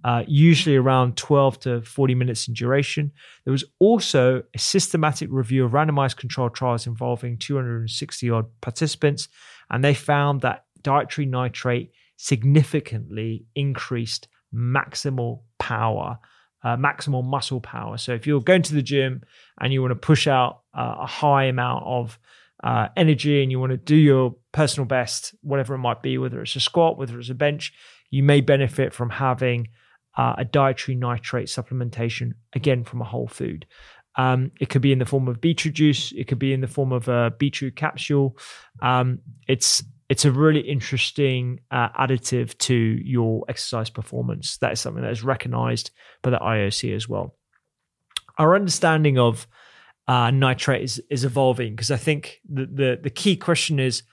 uh, usually around 12 to 40 minutes in duration. There was also a systematic review of randomized controlled trials involving 260 odd participants, and they found that dietary nitrate significantly increased maximal power, uh, maximal muscle power. So if you're going to the gym and you want to push out uh, a high amount of uh, energy and you want to do your personal best, whatever it might be, whether it's a squat, whether it's a bench, you may benefit from having uh, a dietary nitrate supplementation, again, from a whole food. Um, it could be in the form of beetroot juice. It could be in the form of a beetroot capsule. Um, it's it's a really interesting uh, additive to your exercise performance. That is something that is recognized by the IOC as well. Our understanding of uh, nitrate is, is evolving because I think the, the, the key question is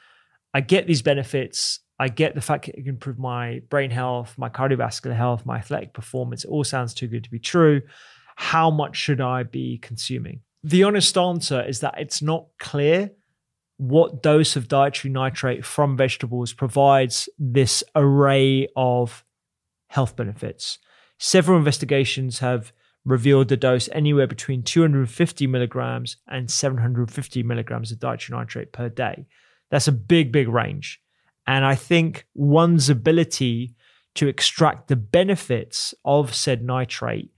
I get these benefits. I get the fact it can improve my brain health, my cardiovascular health, my athletic performance. It all sounds too good to be true. How much should I be consuming? The honest answer is that it's not clear what dose of dietary nitrate from vegetables provides this array of health benefits. Several investigations have revealed the dose anywhere between 250 milligrams and 750 milligrams of dietary nitrate per day. That's a big, big range. And I think one's ability to extract the benefits of said nitrate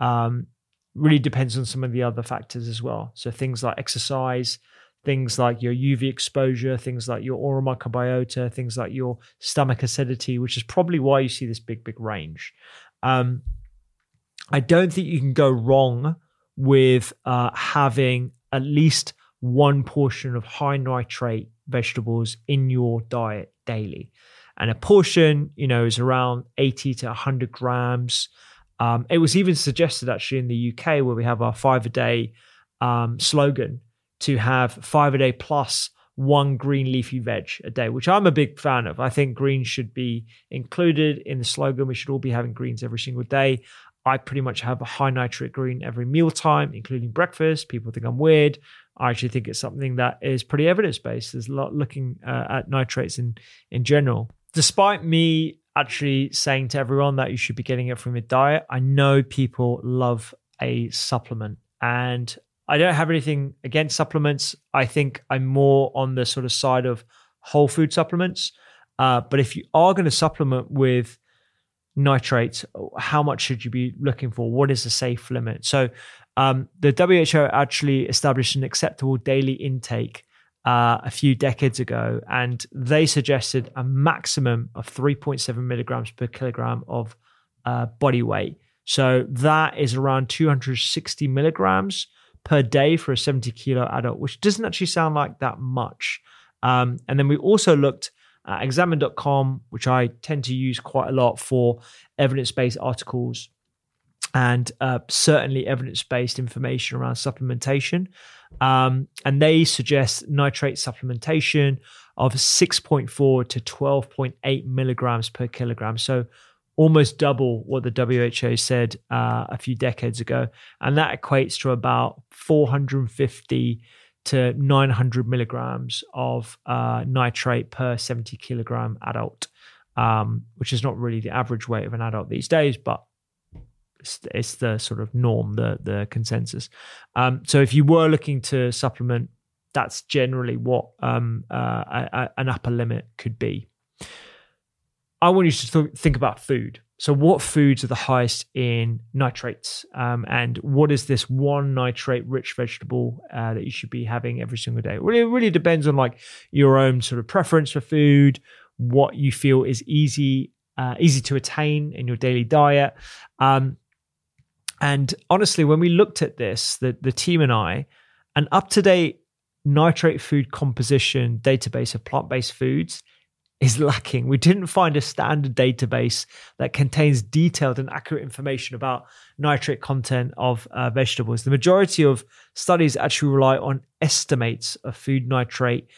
um, really depends on some of the other factors as well. So things like exercise, things like your UV exposure, things like your oral microbiota, things like your stomach acidity, which is probably why you see this big, big range. Um, I don't think you can go wrong with uh, having at least one portion of high nitrate vegetables in your diet daily. And a portion, you know, is around 80 to 100 grams. Um, it was even suggested actually in the UK where we have our five a day um, slogan to have five a day plus one green leafy veg a day, which I'm a big fan of. I think greens should be included in the slogan. We should all be having greens every single day. I pretty much have a high nitrate green every mealtime, including breakfast. People think I'm weird. I actually think it's something that is pretty evidence based. There's a lot looking uh, at nitrates in in general. despite me actually saying to everyone that you should be getting it from your diet, I know people love a supplement. And I don't have anything against supplements. I think I'm more on the sort of side of whole food supplements. Uh, but if you are going to supplement with nitrates, how much should you be looking for? What is the safe limit? So um, the WHO actually established an acceptable daily intake uh, a few decades ago, and they suggested a maximum of 3.7 milligrams per kilogram of uh, body weight. So that is around 260 milligrams per day for a 70 kilo adult, which doesn't actually sound like that much. Um, and then we also looked at examine.com, which I tend to use quite a lot for evidence based articles and uh, certainly evidence based information around supplementation. Um, and they suggest nitrate supplementation of 6.4 to 12.8 milligrams per kilogram. So almost double what the WHO said uh, a few decades ago. And that equates to about 450 to 900 milligrams of uh, nitrate per 70 kilogram adult, um, which is not really the average weight of an adult these days, but it's, it's the sort of norm, the the consensus. Um, so if you were looking to supplement, that's generally what um, uh, a, a, an upper limit could be. I want you to th- think about food. So, what foods are the highest in nitrates? Um, and what is this one nitrate rich vegetable uh, that you should be having every single day? Really, it really depends on like your own sort of preference for food, what you feel is easy uh, easy to attain in your daily diet. Um, and honestly, when we looked at this, the, the team and I, an up to date nitrate food composition database of plant based foods is lacking. We didn't find a standard database that contains detailed and accurate information about nitrate content of uh, vegetables. The majority of studies actually rely on estimates of food nitrate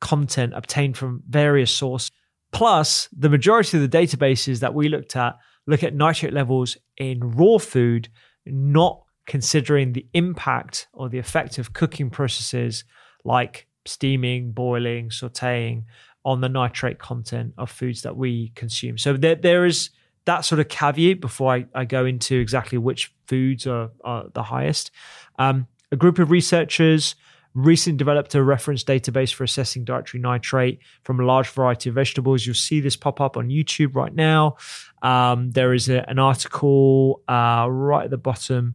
content obtained from various sources. Plus, the majority of the databases that we looked at look at nitrate levels in raw food, not considering the impact or the effect of cooking processes like steaming, boiling, sauteing on the nitrate content of foods that we consume. So there, there is that sort of caveat before I, I go into exactly which foods are, are the highest. Um, a group of researchers recently developed a reference database for assessing dietary nitrate from a large variety of vegetables. You'll see this pop up on YouTube right now. Um, there is a, an article uh, right at the bottom,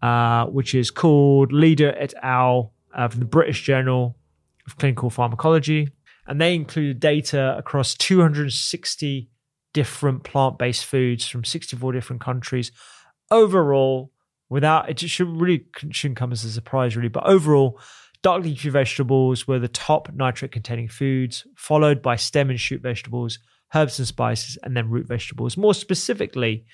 uh, which is called Lidder et al. Uh, from the British Journal of Clinical Pharmacology. And they included data across 260 different plant based foods from 64 different countries. Overall, without it should really shouldn't come as a surprise, really, but overall, Dark leafy vegetables were the top nitrate containing foods, followed by stem and shoot vegetables, herbs and spices, and then root vegetables. More specifically,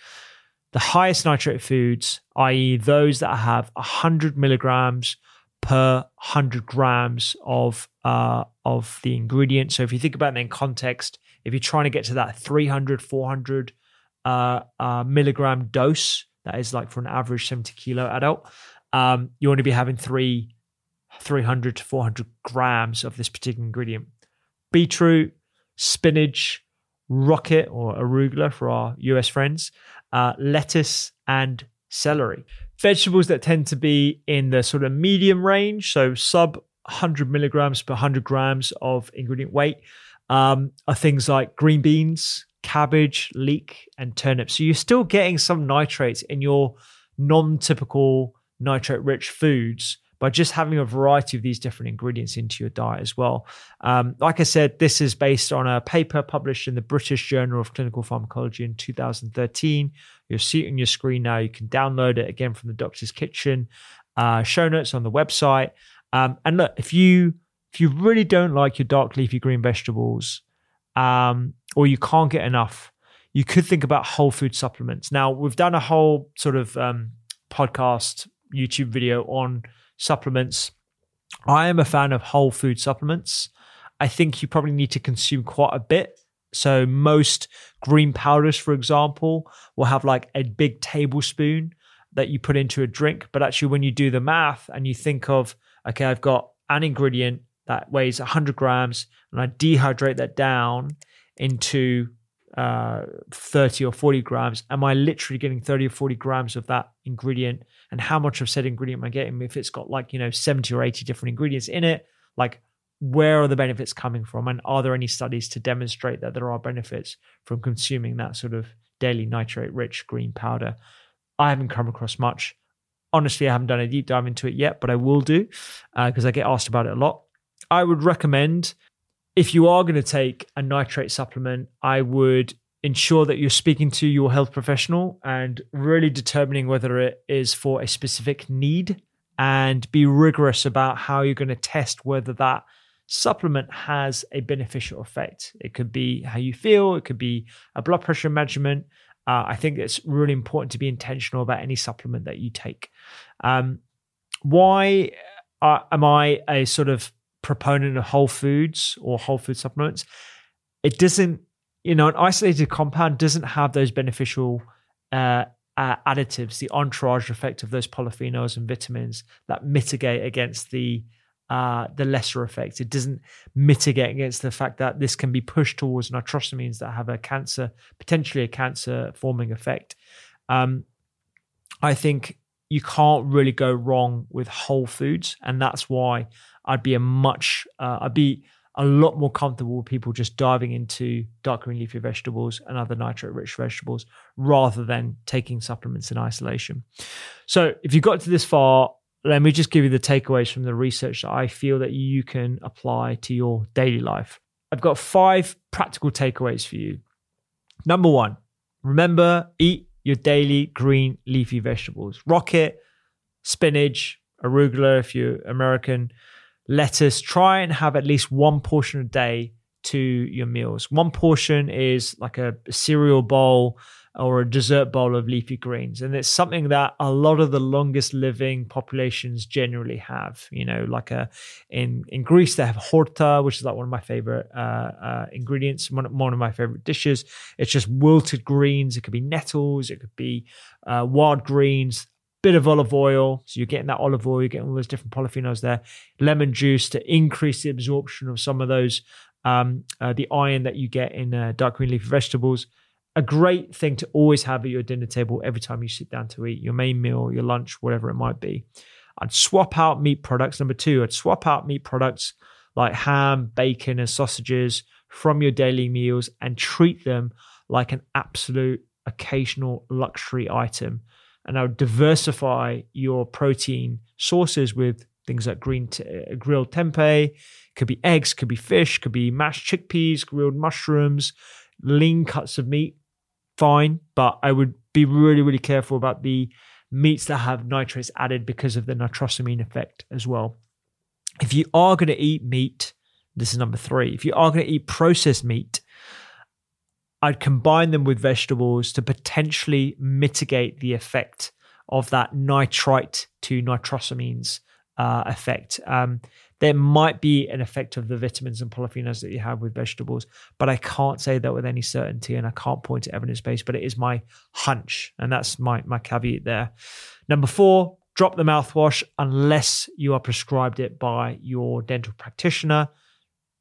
the highest nitrate foods, i.e., those that have 100 milligrams per 100 grams of uh, of the ingredient. So if you think about it in context, if you're trying to get to that 300, 400 uh, uh, milligram dose, that is like for an average 70 kilo adult, um, you want to be having three 300 to 400 grams of this particular ingredient. Beetroot, spinach, rocket or arugula for our US friends, uh, lettuce, and celery. Vegetables that tend to be in the sort of medium range, so sub 100 milligrams per 100 grams of ingredient weight, um, are things like green beans, cabbage, leek, and turnip. So you're still getting some nitrates in your non typical nitrate rich foods by just having a variety of these different ingredients into your diet as well. Um, like I said, this is based on a paper published in the British Journal of Clinical Pharmacology in 2013. You'll see it on your screen now. You can download it again from the Doctor's Kitchen. Uh, show notes on the website. Um, and look, if you if you really don't like your dark leafy green vegetables, um, or you can't get enough, you could think about whole food supplements. Now we've done a whole sort of um, podcast, YouTube video on supplements. I am a fan of whole food supplements. I think you probably need to consume quite a bit. So, most green powders, for example, will have like a big tablespoon that you put into a drink. But actually, when you do the math and you think of, okay, I've got an ingredient that weighs 100 grams and I dehydrate that down into uh, 30 or 40 grams, am I literally getting 30 or 40 grams of that ingredient? And how much of said ingredient am I getting? If it's got like, you know, 70 or 80 different ingredients in it, like where are the benefits coming from? And are there any studies to demonstrate that there are benefits from consuming that sort of daily nitrate rich green powder? I haven't come across much. Honestly, I haven't done a deep dive into it yet, but I will do because uh, I get asked about it a lot. I would recommend if you are going to take a nitrate supplement, I would ensure that you're speaking to your health professional and really determining whether it is for a specific need and be rigorous about how you're going to test whether that supplement has a beneficial effect. It could be how you feel, it could be a blood pressure measurement. Uh, I think it's really important to be intentional about any supplement that you take. Um, why uh, am I a sort of proponent of whole foods or whole food supplements, it doesn't, you know, an isolated compound doesn't have those beneficial uh, uh, additives, the entourage effect of those polyphenols and vitamins that mitigate against the uh, the lesser effects. It doesn't mitigate against the fact that this can be pushed towards nitrosamines that have a cancer, potentially a cancer forming effect. Um, I think you can't really go wrong with whole foods, and that's why I'd be a much, uh, I'd be a lot more comfortable with people just diving into dark green leafy vegetables and other nitrate rich vegetables rather than taking supplements in isolation. So, if you got to this far, let me just give you the takeaways from the research that I feel that you can apply to your daily life. I've got five practical takeaways for you. Number one, remember eat your daily green leafy vegetables. Rocket, spinach, arugula if you're American, lettuce. Try and have at least one portion a day to your meals. One portion is like a cereal bowl or a dessert bowl of leafy greens. And it's something that a lot of the longest living populations generally have. You know, like a in in Greece they have horta, which is like one of my favorite uh, uh, ingredients, one, one, of my favorite dishes. It's just wilted greens. It could be nettles. It could be uh, wild greens bit of olive oil. So you're getting that olive oil, you're getting all those different polyphenols there. Lemon juice to increase the absorption of some of those, um, uh, the iron that you get in uh, dark green leafy vegetables. A great thing to always have at your dinner table every time you sit down to eat your main meal, your lunch, whatever it might be. I'd swap out meat products. Number two, I'd swap out meat products like ham, bacon, and sausages from your daily meals and treat them like an absolute occasional luxury item and I would diversify your protein sources with things like green t- uh, grilled tempeh, could be eggs, could be fish, could be mashed chickpeas, grilled mushrooms, lean cuts of meat. Fine, but I would be really, really careful about the meats that have nitrates added because of the nitrosamine effect as well. If you are going to eat meat, this is number three. If you are going to eat processed meat, I'd combine them with vegetables to potentially mitigate the effect of that nitrite to nitrosamines uh, effect. Um, there might be an effect of the vitamins and polyphenols that you have with vegetables, but I can't say that with any certainty and I can't point to evidence base, but it is my hunch. And that's my, my caveat there. Number four, drop the mouthwash unless you are prescribed it by your dental practitioner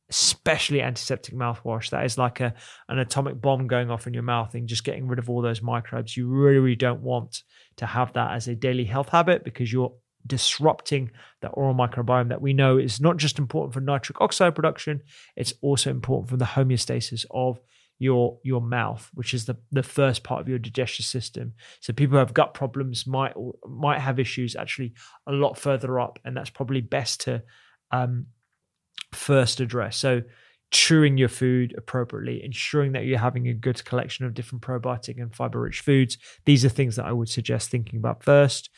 especially antiseptic mouthwash. That is like a an atomic bomb going off in your mouth and just getting rid of all those microbes. You really, really don't want to have that as a daily health habit because you're disrupting the oral microbiome that we know is not just important for nitric oxide production, it's also important for the homeostasis of your your mouth, which is the the first part of your digestive system. So people who have gut problems might might have issues actually a lot further up, and that's probably best to um, first address. So, chewing your food appropriately, ensuring that you're having a good collection of different probiotic and fiber rich foods. These are things that I would suggest thinking about first.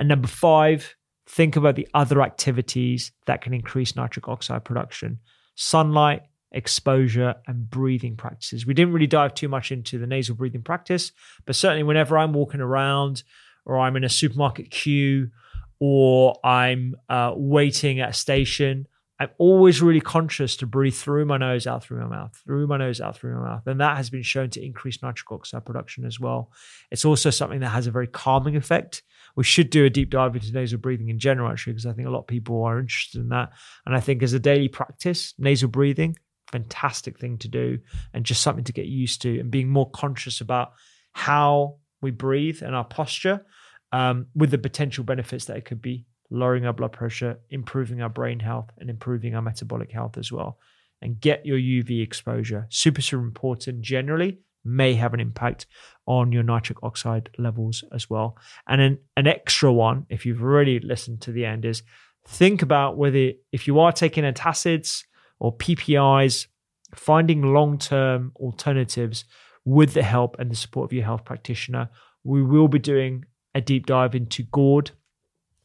And number five, think about the other activities that can increase nitric oxide production sunlight, exposure, and breathing practices. We didn't really dive too much into the nasal breathing practice, but certainly whenever I'm walking around or I'm in a supermarket queue or I'm uh, waiting at a station, I'm always really conscious to breathe through my nose, out through my mouth, through my nose, out through my mouth. And that has been shown to increase nitric oxide production as well. It's also something that has a very calming effect. We should do a deep dive into nasal breathing in general, actually, because I think a lot of people are interested in that. And I think as a daily practice, nasal breathing, fantastic thing to do and just something to get used to and being more conscious about how we breathe and our posture um, with the potential benefits that it could be lowering our blood pressure, improving our brain health, and improving our metabolic health as well. And get your UV exposure. Super, super important generally, may have an impact on your nitric oxide levels as well. And then an extra one, if you've really listened to the end, is think about whether if you are taking antacids or PPIs, finding long term alternatives with the help and the support of your health practitioner. We will be doing a deep dive into GORD,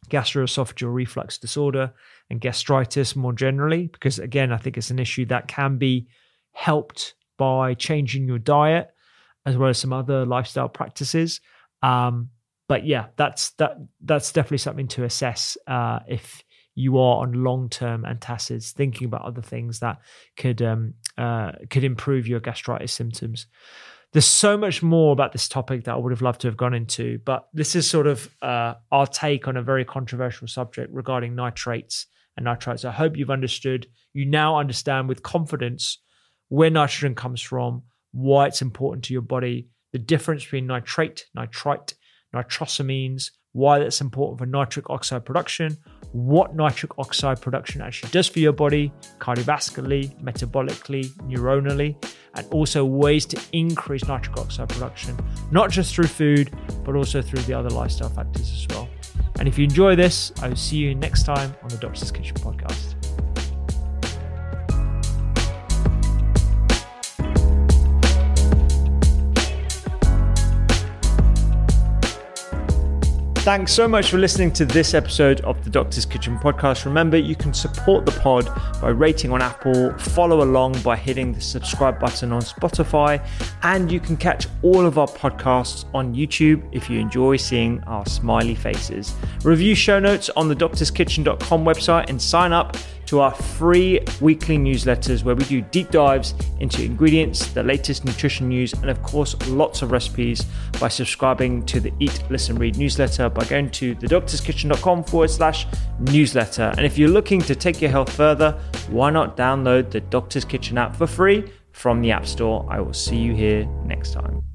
gastroesophageal reflux disorder, and gastritis more generally, because again, I think it's an issue that can be helped by changing your diet as well as some other lifestyle practices. Um, but yeah, that's that that's definitely something to assess uh, if you are on long term antacids, thinking about other things that could um, uh, could improve your gastritis symptoms. There's so much more about this topic that I would have loved to have gone into, but this is sort of uh, our take on a very controversial subject regarding nitrates and nitrites. I hope you've understood. You now understand with confidence where nitrogen comes from, why it's important to your body, the difference between nitrate, nitrite, nitrosamines, why that's important for nitric oxide production, what nitric oxide production actually does for your body, cardiovascularly, metabolically, neuronally, and also ways to increase nitric oxide production, not just through food, but also through the other lifestyle factors as well. And if you enjoy this, I will see you next time on the Doctor's Kitchen podcast. Thanks so much for listening to this episode of the Doctor's Kitchen podcast. Remember, you can support the pod by rating on Apple, follow along by hitting the subscribe button on Spotify, and you can catch all of our podcasts on YouTube if you enjoy seeing our smiley faces. Review show notes on the doctorskitchen.com website and sign up to our free weekly newsletters where we do deep dives into ingredients, the latest nutrition news, and of course, lots of recipes by subscribing to the Eat, Listen, Read newsletter by going to thedoctorskitchen.com forward slash newsletter. And if you're looking to take your health further, why not download the Doctor's Kitchen app for free from the App Store? I will see you here next time.